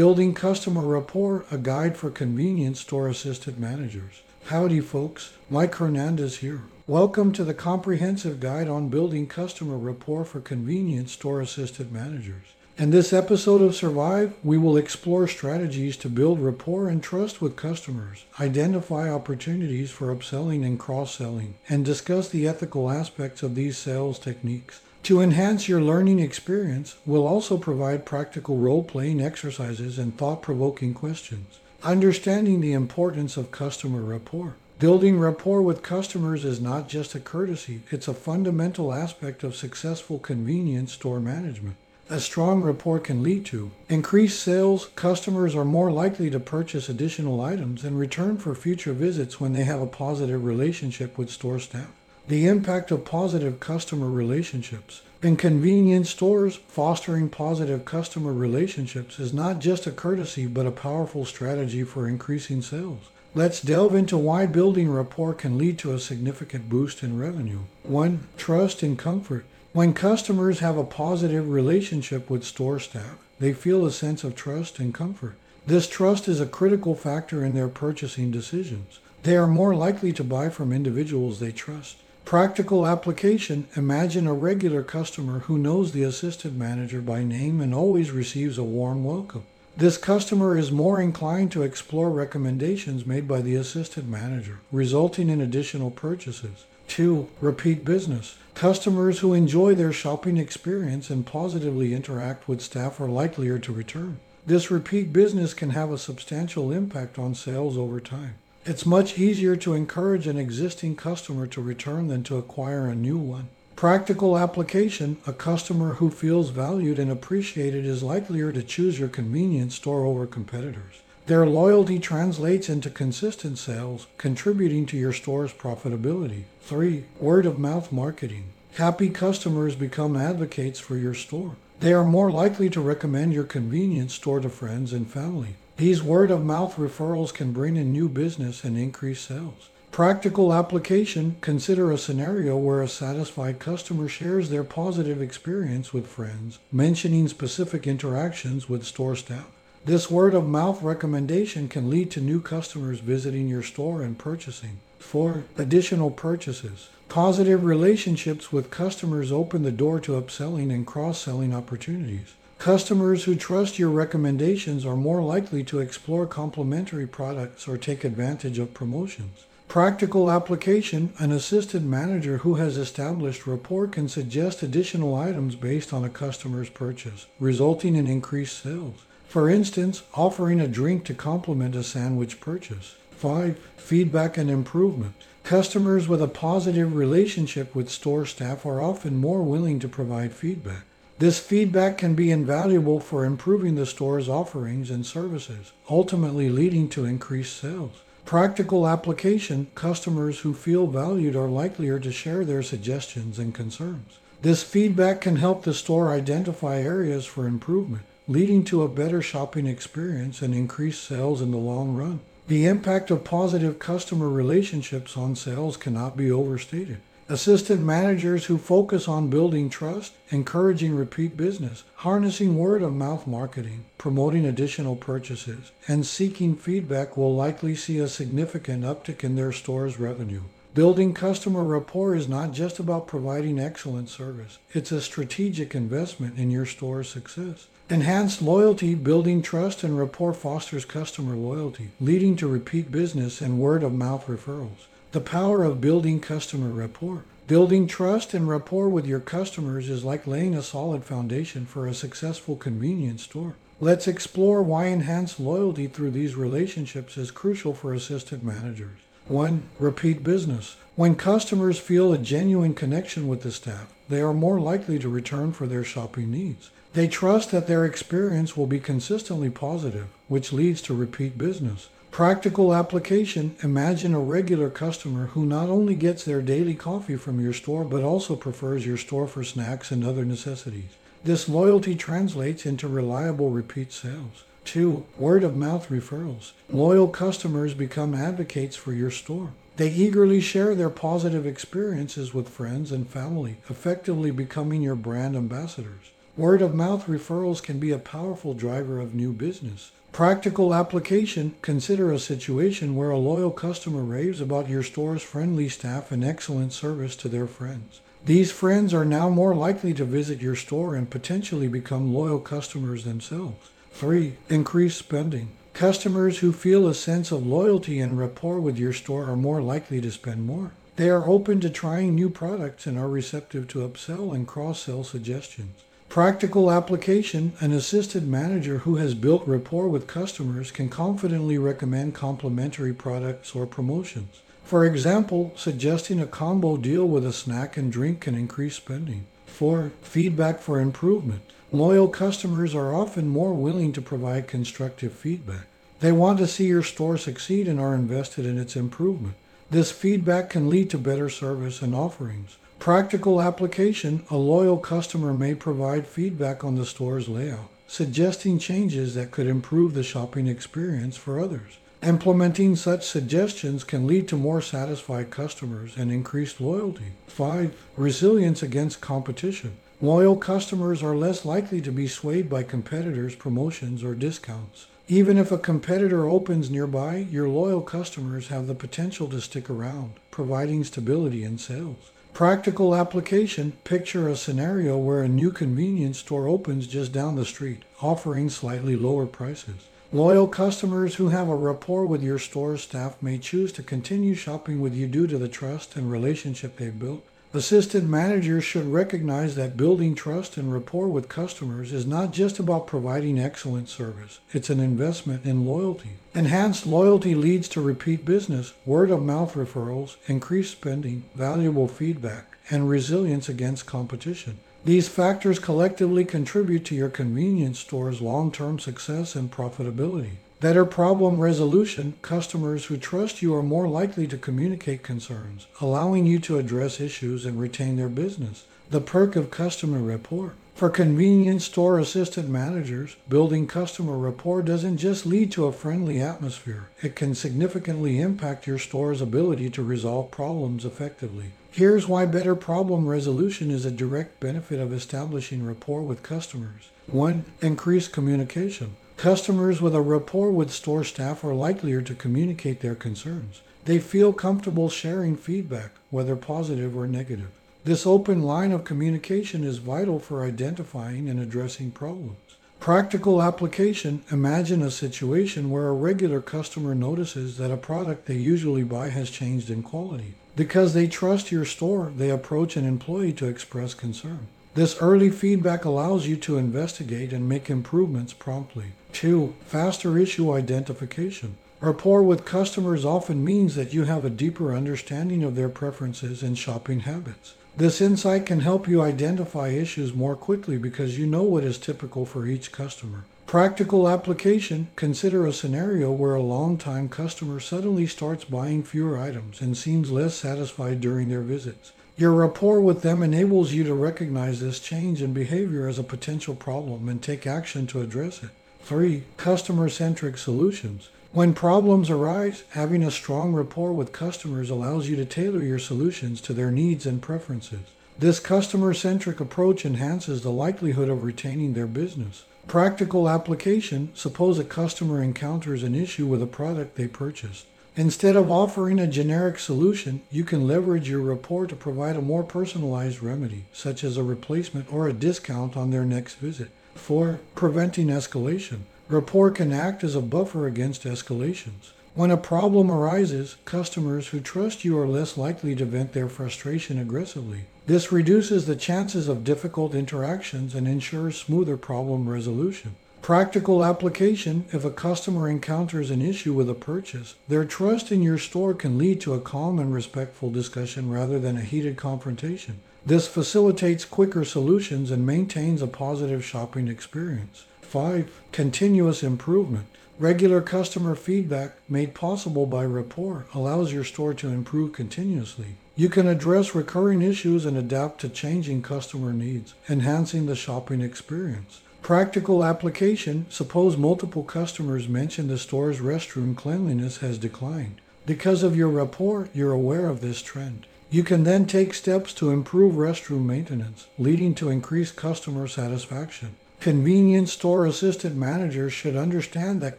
Building Customer Rapport, a guide for convenience store assistant managers. Howdy, folks. Mike Hernandez here. Welcome to the comprehensive guide on building customer rapport for convenience store assistant managers. In this episode of Survive, we will explore strategies to build rapport and trust with customers, identify opportunities for upselling and cross selling, and discuss the ethical aspects of these sales techniques. To enhance your learning experience, we'll also provide practical role playing exercises and thought provoking questions. Understanding the importance of customer rapport. Building rapport with customers is not just a courtesy, it's a fundamental aspect of successful convenience store management. A strong rapport can lead to increased sales. Customers are more likely to purchase additional items and return for future visits when they have a positive relationship with store staff. The impact of positive customer relationships. In convenience stores, fostering positive customer relationships is not just a courtesy but a powerful strategy for increasing sales. Let's delve into why building rapport can lead to a significant boost in revenue. 1. Trust and comfort. When customers have a positive relationship with store staff, they feel a sense of trust and comfort. This trust is a critical factor in their purchasing decisions. They are more likely to buy from individuals they trust. Practical application Imagine a regular customer who knows the assistant manager by name and always receives a warm welcome. This customer is more inclined to explore recommendations made by the assistant manager, resulting in additional purchases. 2. Repeat business. Customers who enjoy their shopping experience and positively interact with staff are likelier to return. This repeat business can have a substantial impact on sales over time. It's much easier to encourage an existing customer to return than to acquire a new one. Practical application A customer who feels valued and appreciated is likelier to choose your convenience store over competitors. Their loyalty translates into consistent sales, contributing to your store's profitability. 3. Word of mouth marketing. Happy customers become advocates for your store. They are more likely to recommend your convenience store to friends and family. These word of mouth referrals can bring in new business and increase sales. Practical application Consider a scenario where a satisfied customer shares their positive experience with friends, mentioning specific interactions with store staff. This word of mouth recommendation can lead to new customers visiting your store and purchasing. 4. Additional purchases. Positive relationships with customers open the door to upselling and cross selling opportunities. Customers who trust your recommendations are more likely to explore complementary products or take advantage of promotions. Practical application An assistant manager who has established rapport can suggest additional items based on a customer's purchase, resulting in increased sales. For instance, offering a drink to complement a sandwich purchase. 5. Feedback and improvement. Customers with a positive relationship with store staff are often more willing to provide feedback. This feedback can be invaluable for improving the store's offerings and services, ultimately leading to increased sales. Practical application customers who feel valued are likelier to share their suggestions and concerns. This feedback can help the store identify areas for improvement, leading to a better shopping experience and increased sales in the long run. The impact of positive customer relationships on sales cannot be overstated. Assistant managers who focus on building trust, encouraging repeat business, harnessing word of mouth marketing, promoting additional purchases, and seeking feedback will likely see a significant uptick in their store's revenue. Building customer rapport is not just about providing excellent service, it's a strategic investment in your store's success. Enhanced loyalty, building trust, and rapport fosters customer loyalty, leading to repeat business and word of mouth referrals. The power of building customer rapport. Building trust and rapport with your customers is like laying a solid foundation for a successful convenience store. Let's explore why enhanced loyalty through these relationships is crucial for assistant managers. 1. Repeat business. When customers feel a genuine connection with the staff, they are more likely to return for their shopping needs. They trust that their experience will be consistently positive, which leads to repeat business. Practical application Imagine a regular customer who not only gets their daily coffee from your store but also prefers your store for snacks and other necessities. This loyalty translates into reliable repeat sales. 2. Word of mouth referrals. Loyal customers become advocates for your store. They eagerly share their positive experiences with friends and family, effectively becoming your brand ambassadors. Word of mouth referrals can be a powerful driver of new business. Practical application consider a situation where a loyal customer raves about your store's friendly staff and excellent service to their friends. These friends are now more likely to visit your store and potentially become loyal customers themselves. 3. Increase spending. Customers who feel a sense of loyalty and rapport with your store are more likely to spend more. They are open to trying new products and are receptive to upsell and cross sell suggestions. Practical application An assisted manager who has built rapport with customers can confidently recommend complementary products or promotions. For example, suggesting a combo deal with a snack and drink can increase spending. 4. Feedback for improvement. Loyal customers are often more willing to provide constructive feedback. They want to see your store succeed and are invested in its improvement. This feedback can lead to better service and offerings. Practical application A loyal customer may provide feedback on the store's layout, suggesting changes that could improve the shopping experience for others. Implementing such suggestions can lead to more satisfied customers and increased loyalty. 5. Resilience against competition. Loyal customers are less likely to be swayed by competitors' promotions or discounts. Even if a competitor opens nearby, your loyal customers have the potential to stick around, providing stability in sales. Practical application Picture a scenario where a new convenience store opens just down the street, offering slightly lower prices. Loyal customers who have a rapport with your store staff may choose to continue shopping with you due to the trust and relationship they've built. Assistant managers should recognize that building trust and rapport with customers is not just about providing excellent service, it's an investment in loyalty. Enhanced loyalty leads to repeat business, word of mouth referrals, increased spending, valuable feedback, and resilience against competition. These factors collectively contribute to your convenience store's long term success and profitability. Better problem resolution customers who trust you are more likely to communicate concerns, allowing you to address issues and retain their business. The perk of customer rapport. For convenience store assistant managers, building customer rapport doesn't just lead to a friendly atmosphere, it can significantly impact your store's ability to resolve problems effectively. Here's why better problem resolution is a direct benefit of establishing rapport with customers. 1. Increased communication. Customers with a rapport with store staff are likelier to communicate their concerns. They feel comfortable sharing feedback, whether positive or negative. This open line of communication is vital for identifying and addressing problems. Practical application Imagine a situation where a regular customer notices that a product they usually buy has changed in quality. Because they trust your store, they approach an employee to express concern. This early feedback allows you to investigate and make improvements promptly. 2. Faster issue identification. Rapport with customers often means that you have a deeper understanding of their preferences and shopping habits. This insight can help you identify issues more quickly because you know what is typical for each customer. Practical application Consider a scenario where a long-time customer suddenly starts buying fewer items and seems less satisfied during their visits. Your rapport with them enables you to recognize this change in behavior as a potential problem and take action to address it. 3. Customer centric solutions. When problems arise, having a strong rapport with customers allows you to tailor your solutions to their needs and preferences. This customer centric approach enhances the likelihood of retaining their business. Practical application Suppose a customer encounters an issue with a product they purchased. Instead of offering a generic solution, you can leverage your rapport to provide a more personalized remedy, such as a replacement or a discount on their next visit. 4. Preventing escalation. Rapport can act as a buffer against escalations. When a problem arises, customers who trust you are less likely to vent their frustration aggressively. This reduces the chances of difficult interactions and ensures smoother problem resolution. Practical application If a customer encounters an issue with a purchase, their trust in your store can lead to a calm and respectful discussion rather than a heated confrontation. This facilitates quicker solutions and maintains a positive shopping experience. 5. Continuous improvement. Regular customer feedback made possible by rapport allows your store to improve continuously. You can address recurring issues and adapt to changing customer needs, enhancing the shopping experience. Practical application Suppose multiple customers mention the store's restroom cleanliness has declined. Because of your rapport, you're aware of this trend. You can then take steps to improve restroom maintenance, leading to increased customer satisfaction. Convenience store assistant managers should understand that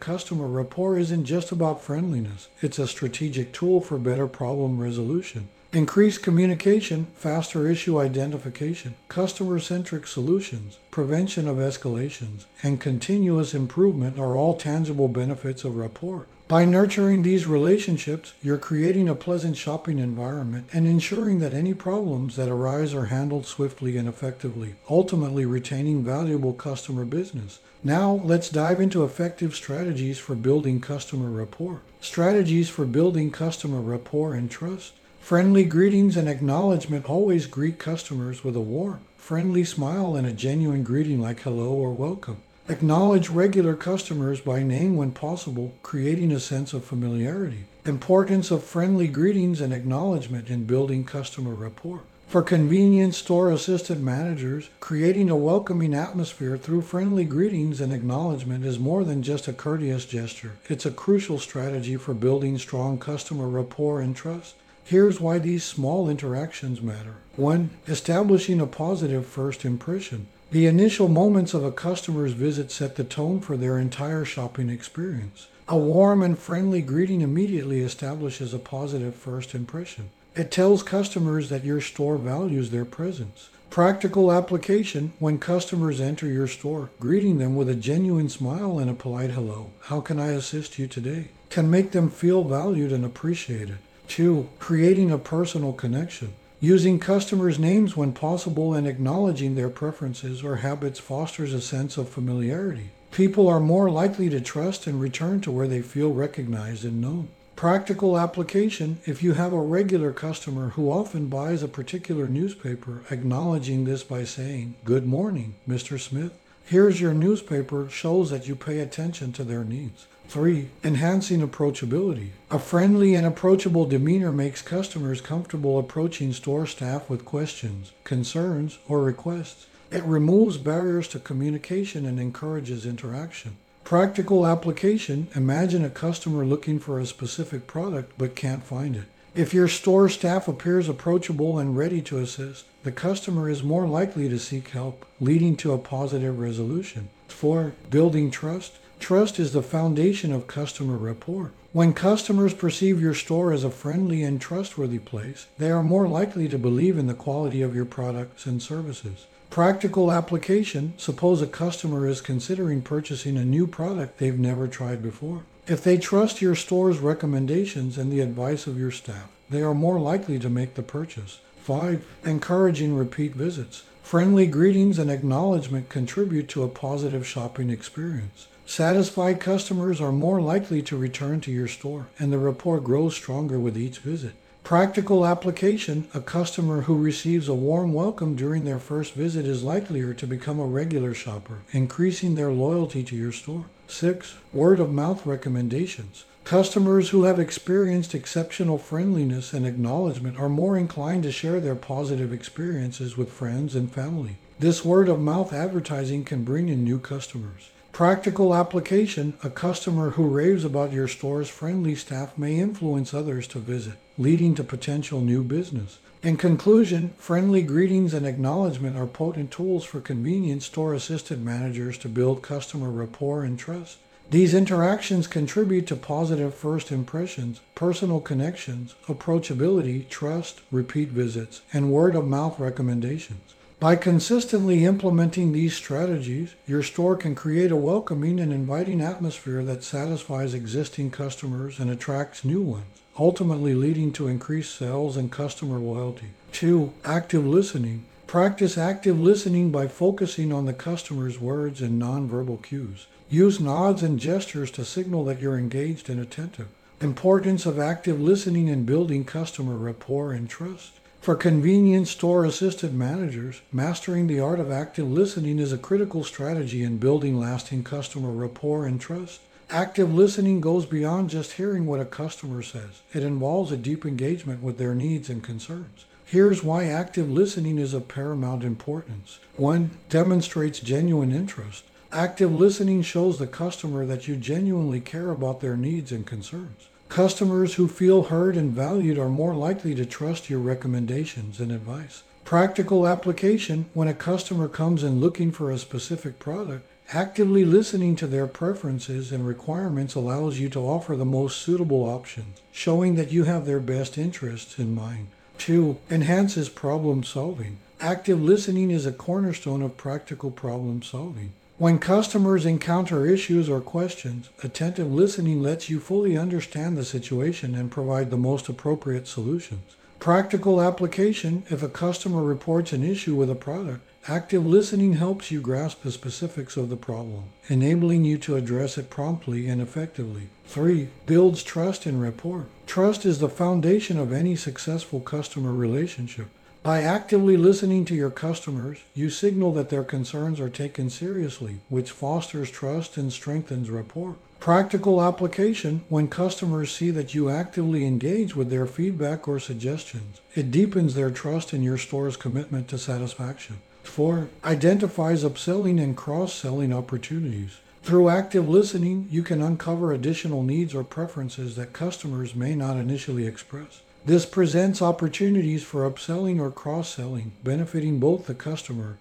customer rapport isn't just about friendliness, it's a strategic tool for better problem resolution. Increased communication, faster issue identification, customer centric solutions, prevention of escalations, and continuous improvement are all tangible benefits of rapport. By nurturing these relationships, you're creating a pleasant shopping environment and ensuring that any problems that arise are handled swiftly and effectively, ultimately retaining valuable customer business. Now, let's dive into effective strategies for building customer rapport. Strategies for building customer rapport and trust. Friendly greetings and acknowledgement always greet customers with a warm, friendly smile and a genuine greeting like hello or welcome. Acknowledge regular customers by name when possible, creating a sense of familiarity. Importance of friendly greetings and acknowledgement in building customer rapport. For convenience store assistant managers, creating a welcoming atmosphere through friendly greetings and acknowledgement is more than just a courteous gesture. It's a crucial strategy for building strong customer rapport and trust. Here's why these small interactions matter. 1. Establishing a positive first impression. The initial moments of a customer's visit set the tone for their entire shopping experience. A warm and friendly greeting immediately establishes a positive first impression. It tells customers that your store values their presence. Practical application when customers enter your store, greeting them with a genuine smile and a polite hello. How can I assist you today? Can make them feel valued and appreciated. 2. Creating a personal connection. Using customers' names when possible and acknowledging their preferences or habits fosters a sense of familiarity. People are more likely to trust and return to where they feel recognized and known. Practical application if you have a regular customer who often buys a particular newspaper, acknowledging this by saying, Good morning, Mr. Smith. Here's your newspaper shows that you pay attention to their needs. 3. Enhancing approachability. A friendly and approachable demeanor makes customers comfortable approaching store staff with questions, concerns, or requests. It removes barriers to communication and encourages interaction. Practical application Imagine a customer looking for a specific product but can't find it. If your store staff appears approachable and ready to assist, the customer is more likely to seek help, leading to a positive resolution. 4. Building trust. Trust is the foundation of customer rapport. When customers perceive your store as a friendly and trustworthy place, they are more likely to believe in the quality of your products and services. Practical application suppose a customer is considering purchasing a new product they've never tried before. If they trust your store's recommendations and the advice of your staff, they are more likely to make the purchase. 5. Encouraging repeat visits. Friendly greetings and acknowledgement contribute to a positive shopping experience. Satisfied customers are more likely to return to your store, and the rapport grows stronger with each visit. Practical application A customer who receives a warm welcome during their first visit is likelier to become a regular shopper, increasing their loyalty to your store. 6. Word of mouth recommendations. Customers who have experienced exceptional friendliness and acknowledgement are more inclined to share their positive experiences with friends and family. This word of mouth advertising can bring in new customers. Practical application A customer who raves about your store's friendly staff may influence others to visit, leading to potential new business. In conclusion, friendly greetings and acknowledgement are potent tools for convenience store assistant managers to build customer rapport and trust. These interactions contribute to positive first impressions, personal connections, approachability, trust, repeat visits, and word of mouth recommendations. By consistently implementing these strategies, your store can create a welcoming and inviting atmosphere that satisfies existing customers and attracts new ones, ultimately leading to increased sales and customer loyalty. 2. Active listening. Practice active listening by focusing on the customer's words and nonverbal cues. Use nods and gestures to signal that you're engaged and attentive. Importance of active listening in building customer rapport and trust. For convenience store assistant managers, mastering the art of active listening is a critical strategy in building lasting customer rapport and trust. Active listening goes beyond just hearing what a customer says. It involves a deep engagement with their needs and concerns. Here's why active listening is of paramount importance. 1. Demonstrates genuine interest. Active listening shows the customer that you genuinely care about their needs and concerns. Customers who feel heard and valued are more likely to trust your recommendations and advice. Practical application when a customer comes in looking for a specific product, actively listening to their preferences and requirements allows you to offer the most suitable options, showing that you have their best interests in mind. 2. Enhances problem solving. Active listening is a cornerstone of practical problem solving. When customers encounter issues or questions, attentive listening lets you fully understand the situation and provide the most appropriate solutions. Practical application if a customer reports an issue with a product, active listening helps you grasp the specifics of the problem, enabling you to address it promptly and effectively. 3. Builds trust and rapport. Trust is the foundation of any successful customer relationship. By actively listening to your customers, you signal that their concerns are taken seriously, which fosters trust and strengthens rapport. Practical application when customers see that you actively engage with their feedback or suggestions. It deepens their trust in your store's commitment to satisfaction. 4. Identifies upselling and cross selling opportunities. Through active listening, you can uncover additional needs or preferences that customers may not initially express. This presents opportunities for upselling or cross selling, benefiting both the customer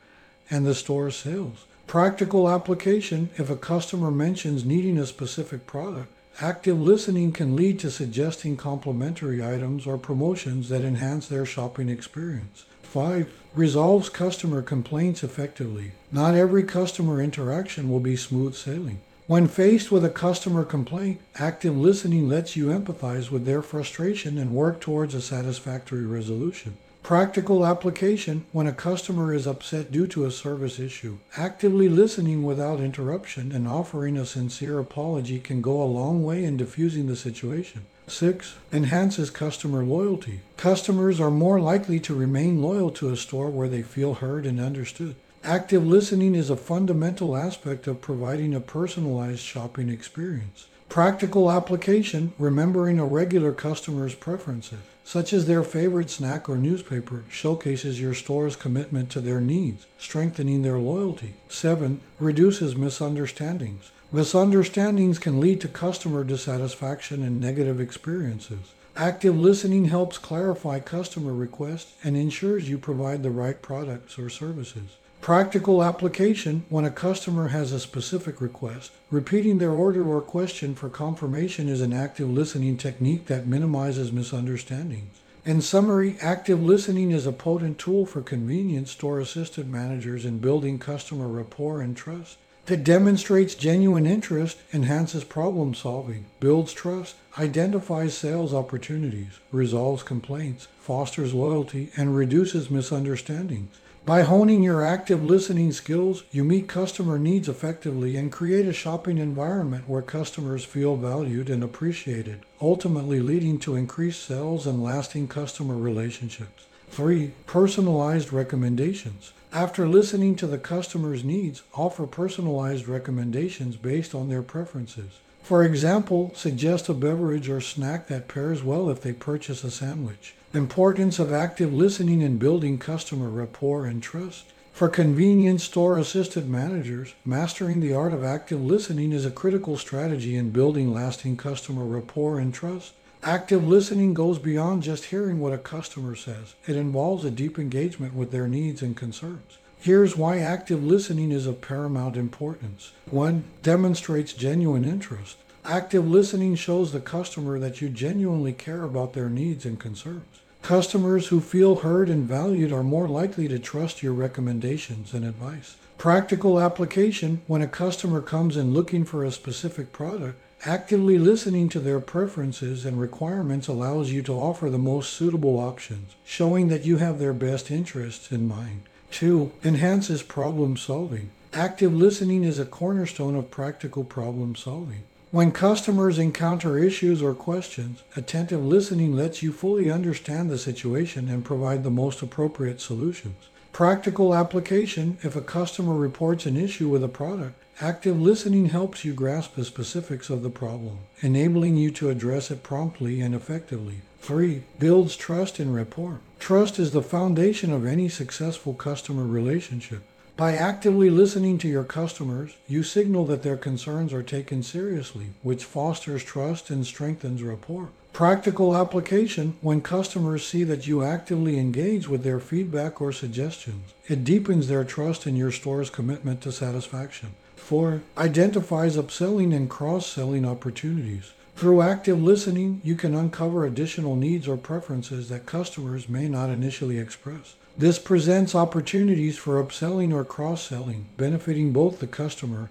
and the store's sales. Practical application if a customer mentions needing a specific product, active listening can lead to suggesting complementary items or promotions that enhance their shopping experience. 5. Resolves customer complaints effectively. Not every customer interaction will be smooth sailing. When faced with a customer complaint, active listening lets you empathize with their frustration and work towards a satisfactory resolution. Practical application when a customer is upset due to a service issue. Actively listening without interruption and offering a sincere apology can go a long way in diffusing the situation. 6. Enhances customer loyalty. Customers are more likely to remain loyal to a store where they feel heard and understood. Active listening is a fundamental aspect of providing a personalized shopping experience. Practical application, remembering a regular customer's preferences, such as their favorite snack or newspaper, showcases your store's commitment to their needs, strengthening their loyalty. 7. Reduces misunderstandings. Misunderstandings can lead to customer dissatisfaction and negative experiences. Active listening helps clarify customer requests and ensures you provide the right products or services. Practical application when a customer has a specific request. Repeating their order or question for confirmation is an active listening technique that minimizes misunderstandings. In summary, active listening is a potent tool for convenience store assistant managers in building customer rapport and trust. It demonstrates genuine interest, enhances problem solving, builds trust, identifies sales opportunities, resolves complaints, fosters loyalty, and reduces misunderstandings. By honing your active listening skills, you meet customer needs effectively and create a shopping environment where customers feel valued and appreciated, ultimately leading to increased sales and lasting customer relationships. 3. Personalized recommendations. After listening to the customer's needs, offer personalized recommendations based on their preferences. For example, suggest a beverage or snack that pairs well if they purchase a sandwich. Importance of active listening in building customer rapport and trust. For convenience store assistant managers, mastering the art of active listening is a critical strategy in building lasting customer rapport and trust. Active listening goes beyond just hearing what a customer says. It involves a deep engagement with their needs and concerns. Here's why active listening is of paramount importance. 1. Demonstrates genuine interest. Active listening shows the customer that you genuinely care about their needs and concerns. Customers who feel heard and valued are more likely to trust your recommendations and advice. Practical application when a customer comes in looking for a specific product, actively listening to their preferences and requirements allows you to offer the most suitable options, showing that you have their best interests in mind. 2. Enhances problem solving. Active listening is a cornerstone of practical problem solving. When customers encounter issues or questions, attentive listening lets you fully understand the situation and provide the most appropriate solutions. Practical application if a customer reports an issue with a product, active listening helps you grasp the specifics of the problem, enabling you to address it promptly and effectively. 3. Builds trust and rapport. Trust is the foundation of any successful customer relationship. By actively listening to your customers, you signal that their concerns are taken seriously, which fosters trust and strengthens rapport. Practical application when customers see that you actively engage with their feedback or suggestions. It deepens their trust in your store's commitment to satisfaction. 4. Identifies upselling and cross selling opportunities. Through active listening, you can uncover additional needs or preferences that customers may not initially express. This presents opportunities for upselling or cross selling, benefiting both the customer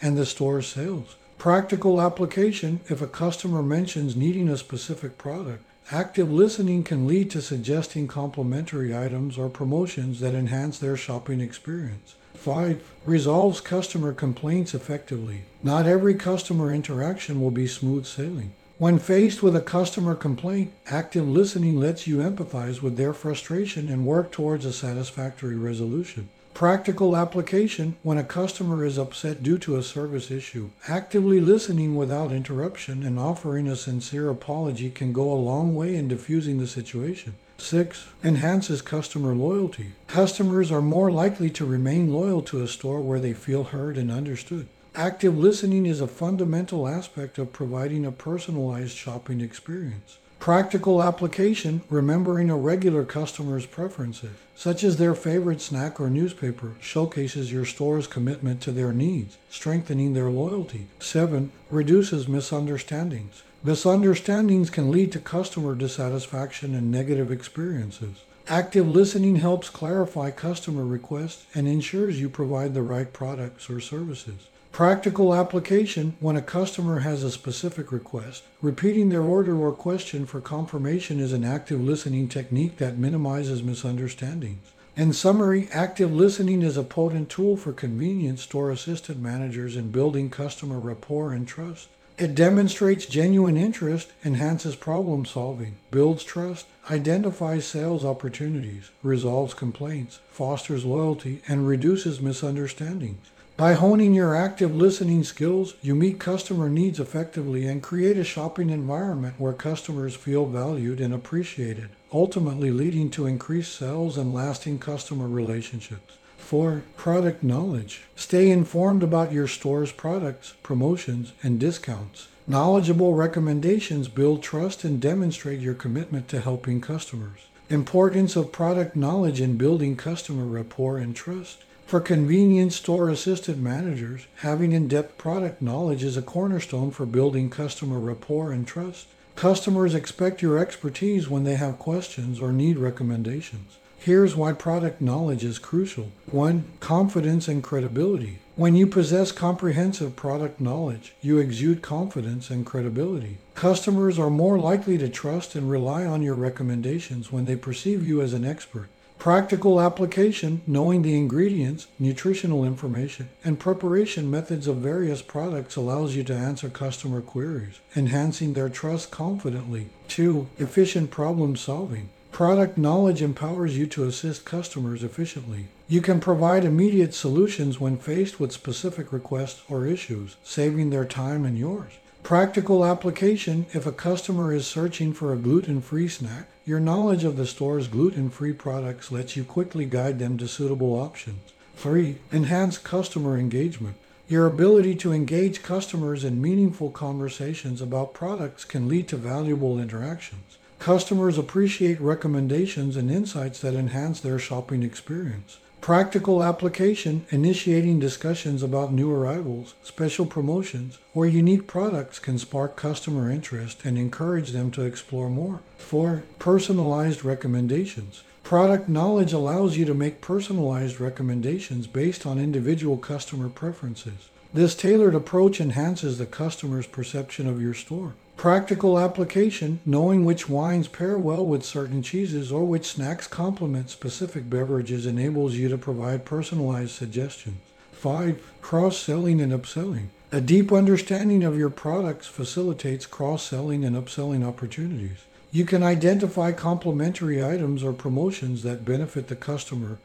and the store's sales. Practical application if a customer mentions needing a specific product. Active listening can lead to suggesting complementary items or promotions that enhance their shopping experience. 5. Resolves customer complaints effectively. Not every customer interaction will be smooth sailing. When faced with a customer complaint, active listening lets you empathize with their frustration and work towards a satisfactory resolution. Practical application when a customer is upset due to a service issue. Actively listening without interruption and offering a sincere apology can go a long way in diffusing the situation. 6. Enhances customer loyalty. Customers are more likely to remain loyal to a store where they feel heard and understood. Active listening is a fundamental aspect of providing a personalized shopping experience. Practical application, remembering a regular customer's preferences, such as their favorite snack or newspaper, showcases your store's commitment to their needs, strengthening their loyalty. 7. Reduces misunderstandings. Misunderstandings can lead to customer dissatisfaction and negative experiences. Active listening helps clarify customer requests and ensures you provide the right products or services. Practical application when a customer has a specific request. Repeating their order or question for confirmation is an active listening technique that minimizes misunderstandings. In summary, active listening is a potent tool for convenience store assistant managers in building customer rapport and trust. It demonstrates genuine interest, enhances problem solving, builds trust, identifies sales opportunities, resolves complaints, fosters loyalty, and reduces misunderstandings. By honing your active listening skills, you meet customer needs effectively and create a shopping environment where customers feel valued and appreciated, ultimately leading to increased sales and lasting customer relationships. 4. Product knowledge. Stay informed about your store's products, promotions, and discounts. Knowledgeable recommendations build trust and demonstrate your commitment to helping customers. Importance of product knowledge in building customer rapport and trust. For convenience store assistant managers, having in depth product knowledge is a cornerstone for building customer rapport and trust. Customers expect your expertise when they have questions or need recommendations. Here's why product knowledge is crucial. 1. Confidence and credibility. When you possess comprehensive product knowledge, you exude confidence and credibility. Customers are more likely to trust and rely on your recommendations when they perceive you as an expert. Practical application, knowing the ingredients, nutritional information, and preparation methods of various products allows you to answer customer queries, enhancing their trust confidently. 2. Efficient problem solving. Product knowledge empowers you to assist customers efficiently. You can provide immediate solutions when faced with specific requests or issues, saving their time and yours. Practical application if a customer is searching for a gluten free snack, your knowledge of the store's gluten free products lets you quickly guide them to suitable options. 3. Enhance customer engagement. Your ability to engage customers in meaningful conversations about products can lead to valuable interactions. Customers appreciate recommendations and insights that enhance their shopping experience. Practical application, initiating discussions about new arrivals, special promotions, or unique products can spark customer interest and encourage them to explore more. 4. Personalized recommendations. Product knowledge allows you to make personalized recommendations based on individual customer preferences. This tailored approach enhances the customer's perception of your store. Practical application, knowing which wines pair well with certain cheeses or which snacks complement specific beverages enables you to provide personalized suggestions. 5. Cross-selling and upselling. A deep understanding of your products facilitates cross-selling and upselling opportunities. You can identify complementary items or promotions that benefit the customer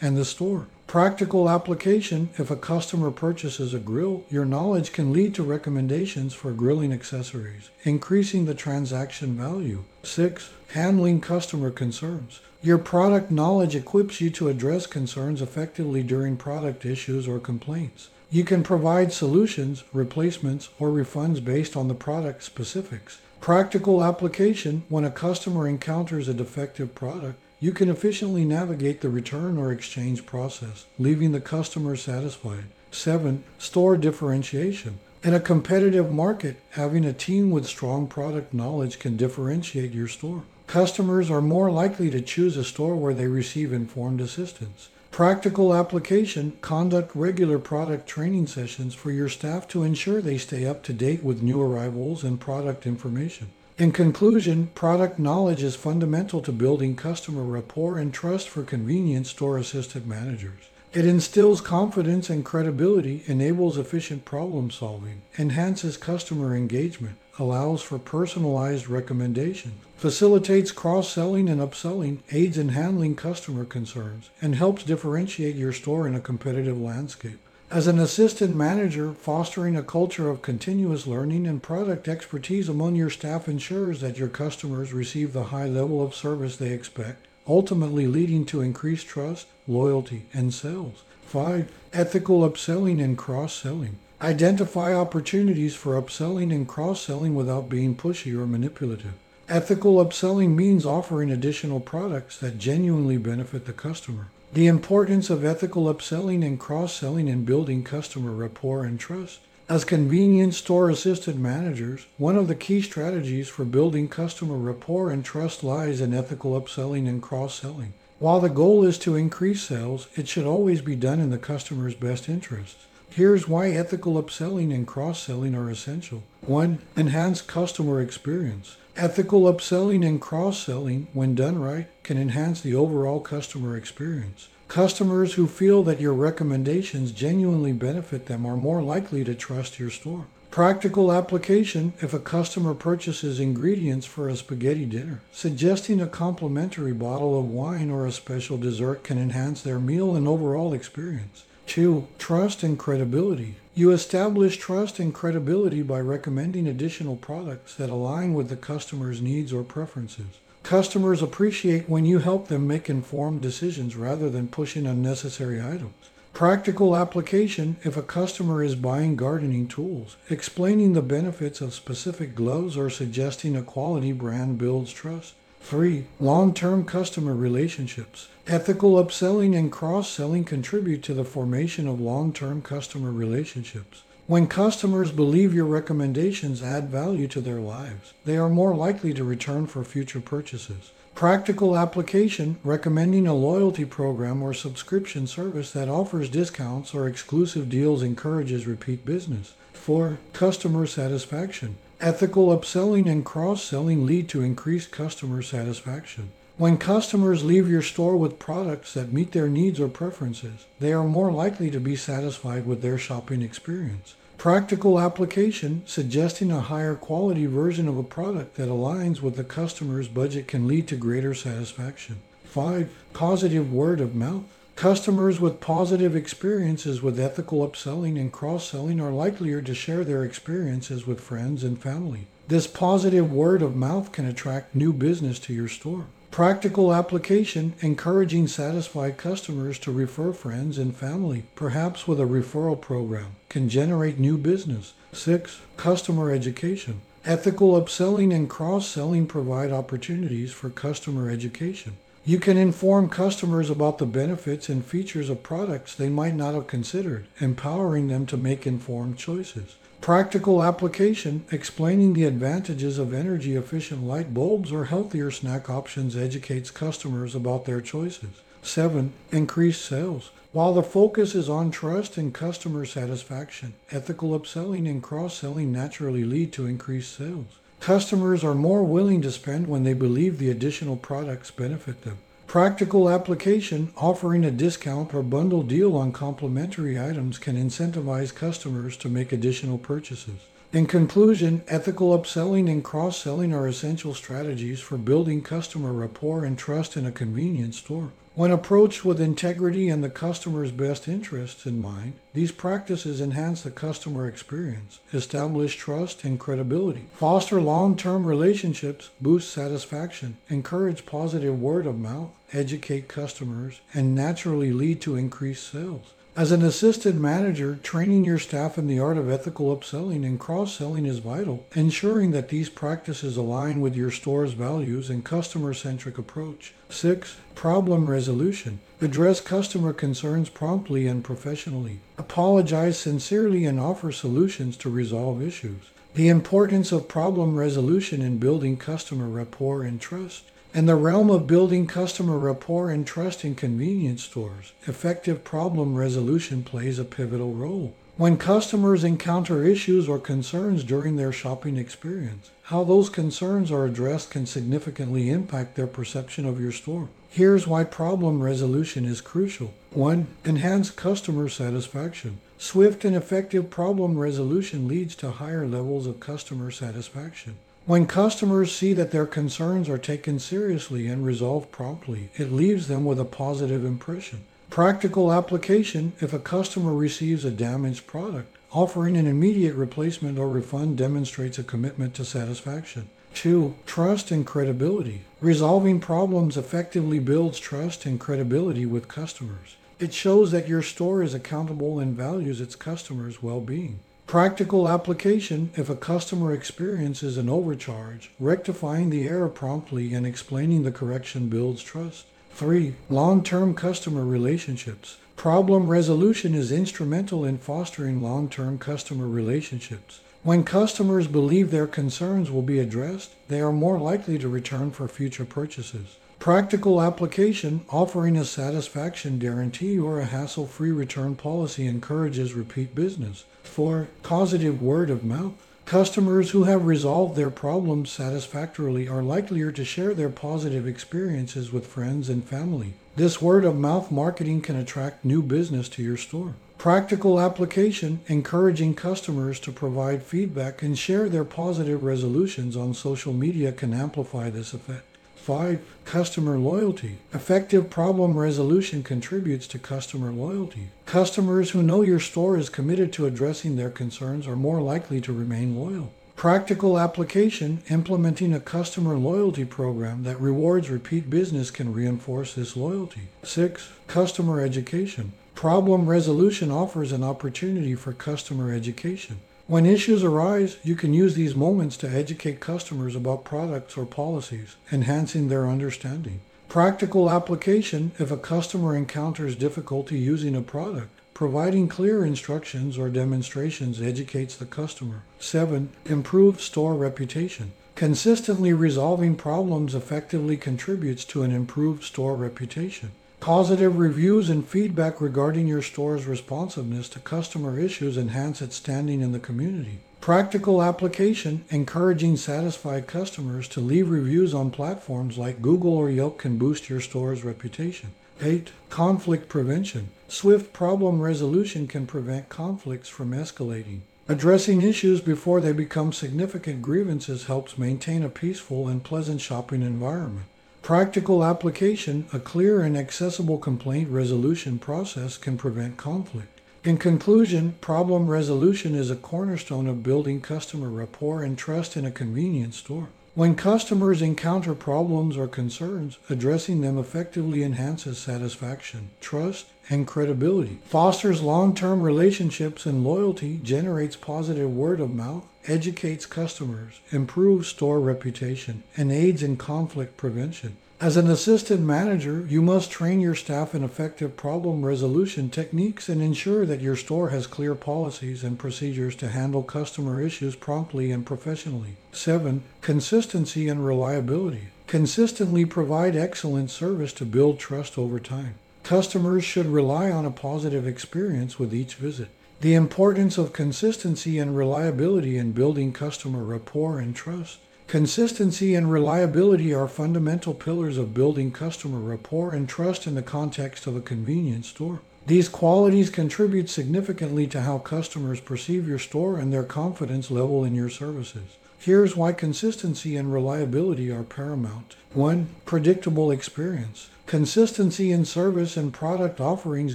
and the store. Practical application if a customer purchases a grill, your knowledge can lead to recommendations for grilling accessories, increasing the transaction value. 6. Handling customer concerns. Your product knowledge equips you to address concerns effectively during product issues or complaints. You can provide solutions, replacements, or refunds based on the product specifics. Practical application when a customer encounters a defective product, you can efficiently navigate the return or exchange process, leaving the customer satisfied. 7. Store differentiation. In a competitive market, having a team with strong product knowledge can differentiate your store. Customers are more likely to choose a store where they receive informed assistance. Practical application conduct regular product training sessions for your staff to ensure they stay up to date with new arrivals and product information. In conclusion, product knowledge is fundamental to building customer rapport and trust for convenience store assistant managers. It instills confidence and credibility, enables efficient problem solving, enhances customer engagement, allows for personalized recommendations, facilitates cross selling and upselling, aids in handling customer concerns, and helps differentiate your store in a competitive landscape. As an assistant manager, fostering a culture of continuous learning and product expertise among your staff ensures that your customers receive the high level of service they expect, ultimately leading to increased trust, loyalty, and sales. 5. Ethical upselling and cross selling. Identify opportunities for upselling and cross selling without being pushy or manipulative. Ethical upselling means offering additional products that genuinely benefit the customer. The importance of ethical upselling and cross selling in building customer rapport and trust. As convenience store assistant managers, one of the key strategies for building customer rapport and trust lies in ethical upselling and cross selling. While the goal is to increase sales, it should always be done in the customer's best interests. Here's why ethical upselling and cross selling are essential. 1. Enhance customer experience. Ethical upselling and cross selling, when done right, can enhance the overall customer experience. Customers who feel that your recommendations genuinely benefit them are more likely to trust your store. Practical application if a customer purchases ingredients for a spaghetti dinner. Suggesting a complimentary bottle of wine or a special dessert can enhance their meal and overall experience. 2. Trust and credibility. You establish trust and credibility by recommending additional products that align with the customer's needs or preferences. Customers appreciate when you help them make informed decisions rather than pushing unnecessary items. Practical application if a customer is buying gardening tools. Explaining the benefits of specific gloves or suggesting a quality brand builds trust. 3. Long term customer relationships. Ethical upselling and cross selling contribute to the formation of long term customer relationships. When customers believe your recommendations add value to their lives, they are more likely to return for future purchases. Practical application recommending a loyalty program or subscription service that offers discounts or exclusive deals encourages repeat business. 4. Customer satisfaction. Ethical upselling and cross selling lead to increased customer satisfaction. When customers leave your store with products that meet their needs or preferences, they are more likely to be satisfied with their shopping experience. Practical application suggesting a higher quality version of a product that aligns with the customer's budget can lead to greater satisfaction. 5. Positive word of mouth. Customers with positive experiences with ethical upselling and cross selling are likelier to share their experiences with friends and family. This positive word of mouth can attract new business to your store. Practical application encouraging satisfied customers to refer friends and family, perhaps with a referral program, can generate new business. 6. Customer education. Ethical upselling and cross selling provide opportunities for customer education. You can inform customers about the benefits and features of products they might not have considered, empowering them to make informed choices. Practical application explaining the advantages of energy efficient light bulbs or healthier snack options educates customers about their choices. 7. Increased sales. While the focus is on trust and customer satisfaction, ethical upselling and cross selling naturally lead to increased sales. Customers are more willing to spend when they believe the additional products benefit them. Practical application offering a discount or bundle deal on complementary items can incentivize customers to make additional purchases. In conclusion, ethical upselling and cross selling are essential strategies for building customer rapport and trust in a convenience store. When approached with integrity and the customer's best interests in mind, these practices enhance the customer experience, establish trust and credibility, foster long term relationships, boost satisfaction, encourage positive word of mouth, educate customers, and naturally lead to increased sales. As an assistant manager, training your staff in the art of ethical upselling and cross selling is vital, ensuring that these practices align with your store's values and customer centric approach. 6. Problem resolution. Address customer concerns promptly and professionally. Apologize sincerely and offer solutions to resolve issues. The importance of problem resolution in building customer rapport and trust. In the realm of building customer rapport and trust in convenience stores, effective problem resolution plays a pivotal role. When customers encounter issues or concerns during their shopping experience, how those concerns are addressed can significantly impact their perception of your store. Here's why problem resolution is crucial. 1. Enhance customer satisfaction. Swift and effective problem resolution leads to higher levels of customer satisfaction. When customers see that their concerns are taken seriously and resolved promptly, it leaves them with a positive impression. Practical application if a customer receives a damaged product, offering an immediate replacement or refund demonstrates a commitment to satisfaction. 2. Trust and credibility. Resolving problems effectively builds trust and credibility with customers. It shows that your store is accountable and values its customers' well being. Practical application if a customer experiences an overcharge, rectifying the error promptly and explaining the correction builds trust. 3. Long term customer relationships. Problem resolution is instrumental in fostering long term customer relationships. When customers believe their concerns will be addressed, they are more likely to return for future purchases. Practical application offering a satisfaction guarantee or a hassle free return policy encourages repeat business. 4. Positive word of mouth. Customers who have resolved their problems satisfactorily are likelier to share their positive experiences with friends and family. This word of mouth marketing can attract new business to your store. Practical application encouraging customers to provide feedback and share their positive resolutions on social media can amplify this effect. 5. Customer loyalty. Effective problem resolution contributes to customer loyalty. Customers who know your store is committed to addressing their concerns are more likely to remain loyal. Practical application implementing a customer loyalty program that rewards repeat business can reinforce this loyalty. 6. Customer education. Problem resolution offers an opportunity for customer education. When issues arise, you can use these moments to educate customers about products or policies, enhancing their understanding. Practical application if a customer encounters difficulty using a product. Providing clear instructions or demonstrations educates the customer. 7. Improve store reputation. Consistently resolving problems effectively contributes to an improved store reputation. Positive reviews and feedback regarding your store's responsiveness to customer issues enhance its standing in the community. Practical application encouraging satisfied customers to leave reviews on platforms like Google or Yelp can boost your store's reputation. 8. Conflict prevention. Swift problem resolution can prevent conflicts from escalating. Addressing issues before they become significant grievances helps maintain a peaceful and pleasant shopping environment. Practical application, a clear and accessible complaint resolution process can prevent conflict. In conclusion, problem resolution is a cornerstone of building customer rapport and trust in a convenience store. When customers encounter problems or concerns, addressing them effectively enhances satisfaction, trust, and credibility, fosters long term relationships and loyalty, generates positive word of mouth, educates customers, improves store reputation, and aids in conflict prevention. As an assistant manager, you must train your staff in effective problem resolution techniques and ensure that your store has clear policies and procedures to handle customer issues promptly and professionally. 7. Consistency and reliability. Consistently provide excellent service to build trust over time. Customers should rely on a positive experience with each visit. The importance of consistency and reliability in building customer rapport and trust. Consistency and reliability are fundamental pillars of building customer rapport and trust in the context of a convenience store. These qualities contribute significantly to how customers perceive your store and their confidence level in your services. Here's why consistency and reliability are paramount. 1. Predictable experience. Consistency in service and product offerings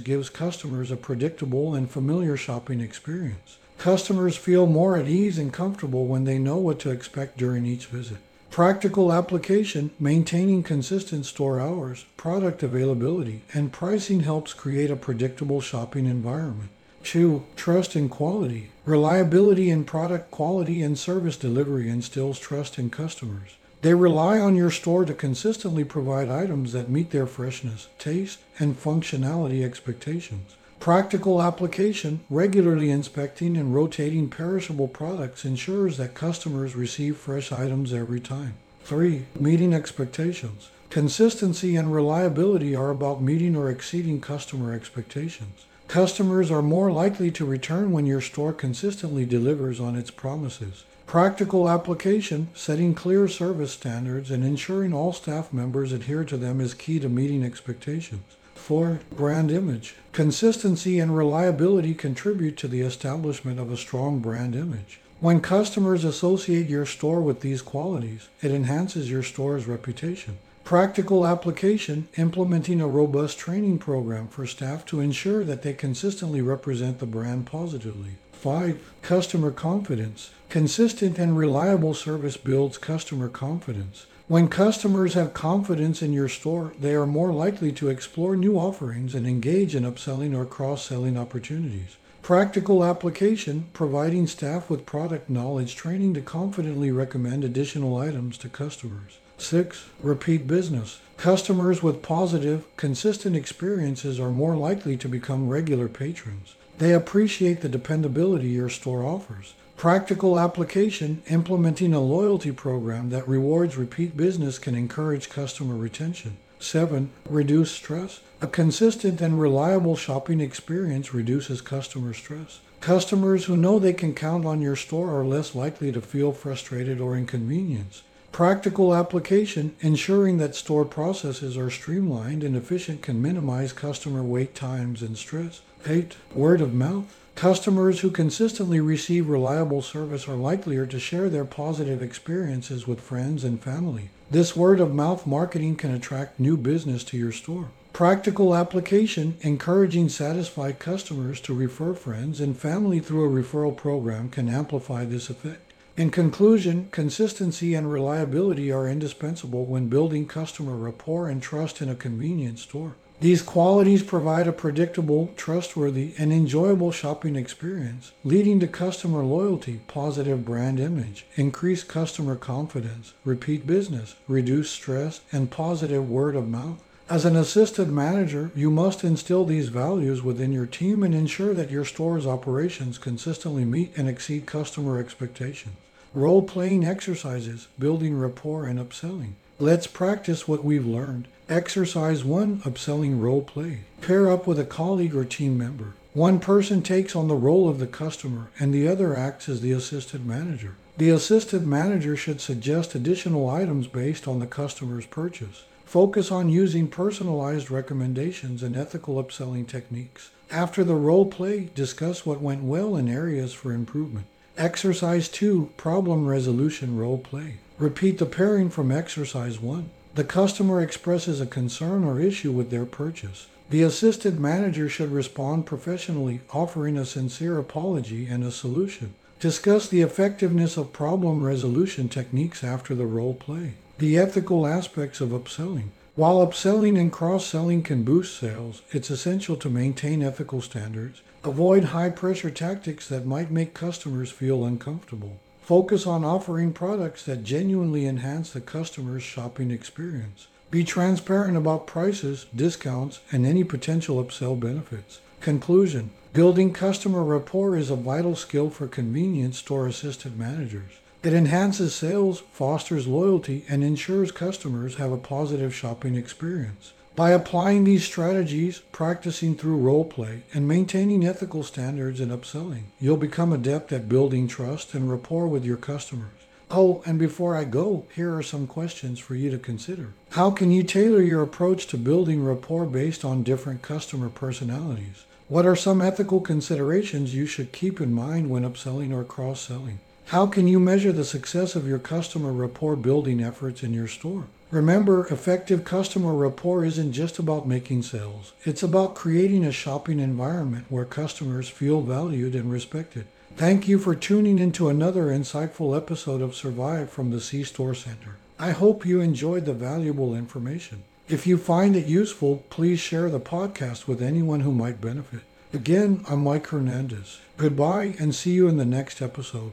gives customers a predictable and familiar shopping experience. Customers feel more at ease and comfortable when they know what to expect during each visit. Practical application, maintaining consistent store hours, product availability, and pricing helps create a predictable shopping environment. 2. Trust and quality. Reliability in product quality and service delivery instills trust in customers. They rely on your store to consistently provide items that meet their freshness, taste, and functionality expectations. Practical application, regularly inspecting and rotating perishable products ensures that customers receive fresh items every time. 3. Meeting expectations. Consistency and reliability are about meeting or exceeding customer expectations. Customers are more likely to return when your store consistently delivers on its promises. Practical application, setting clear service standards, and ensuring all staff members adhere to them is key to meeting expectations. 4. Brand image. Consistency and reliability contribute to the establishment of a strong brand image. When customers associate your store with these qualities, it enhances your store's reputation. Practical application, implementing a robust training program for staff to ensure that they consistently represent the brand positively. 5. Customer confidence. Consistent and reliable service builds customer confidence. When customers have confidence in your store, they are more likely to explore new offerings and engage in upselling or cross selling opportunities. Practical application, providing staff with product knowledge training to confidently recommend additional items to customers. 6. Repeat business. Customers with positive, consistent experiences are more likely to become regular patrons. They appreciate the dependability your store offers. Practical application, implementing a loyalty program that rewards repeat business can encourage customer retention. 7. Reduce stress. A consistent and reliable shopping experience reduces customer stress. Customers who know they can count on your store are less likely to feel frustrated or inconvenienced. Practical application, ensuring that store processes are streamlined and efficient can minimize customer wait times and stress. 8. Word of mouth. Customers who consistently receive reliable service are likelier to share their positive experiences with friends and family. This word of mouth marketing can attract new business to your store. Practical application, encouraging satisfied customers to refer friends and family through a referral program can amplify this effect. In conclusion, consistency and reliability are indispensable when building customer rapport and trust in a convenience store. These qualities provide a predictable, trustworthy, and enjoyable shopping experience, leading to customer loyalty, positive brand image, increased customer confidence, repeat business, reduced stress, and positive word of mouth. As an assistant manager, you must instill these values within your team and ensure that your store's operations consistently meet and exceed customer expectations. Role playing exercises, building rapport, and upselling. Let's practice what we've learned. Exercise 1 Upselling Role Play. Pair up with a colleague or team member. One person takes on the role of the customer and the other acts as the assistant manager. The assistant manager should suggest additional items based on the customer's purchase. Focus on using personalized recommendations and ethical upselling techniques. After the role play, discuss what went well and areas for improvement. Exercise 2 Problem Resolution Role Play. Repeat the pairing from Exercise 1. The customer expresses a concern or issue with their purchase. The assistant manager should respond professionally, offering a sincere apology and a solution. Discuss the effectiveness of problem resolution techniques after the role play. The ethical aspects of upselling. While upselling and cross selling can boost sales, it's essential to maintain ethical standards. Avoid high pressure tactics that might make customers feel uncomfortable. Focus on offering products that genuinely enhance the customer's shopping experience. Be transparent about prices, discounts, and any potential upsell benefits. Conclusion Building customer rapport is a vital skill for convenience store assistant managers. It enhances sales, fosters loyalty, and ensures customers have a positive shopping experience. By applying these strategies, practicing through role play, and maintaining ethical standards in upselling, you'll become adept at building trust and rapport with your customers. Oh, and before I go, here are some questions for you to consider. How can you tailor your approach to building rapport based on different customer personalities? What are some ethical considerations you should keep in mind when upselling or cross selling? How can you measure the success of your customer rapport building efforts in your store? Remember, effective customer rapport isn't just about making sales. It's about creating a shopping environment where customers feel valued and respected. Thank you for tuning into another insightful episode of Survive from the C Store Center. I hope you enjoyed the valuable information. If you find it useful, please share the podcast with anyone who might benefit. Again, I'm Mike Hernandez. Goodbye and see you in the next episode.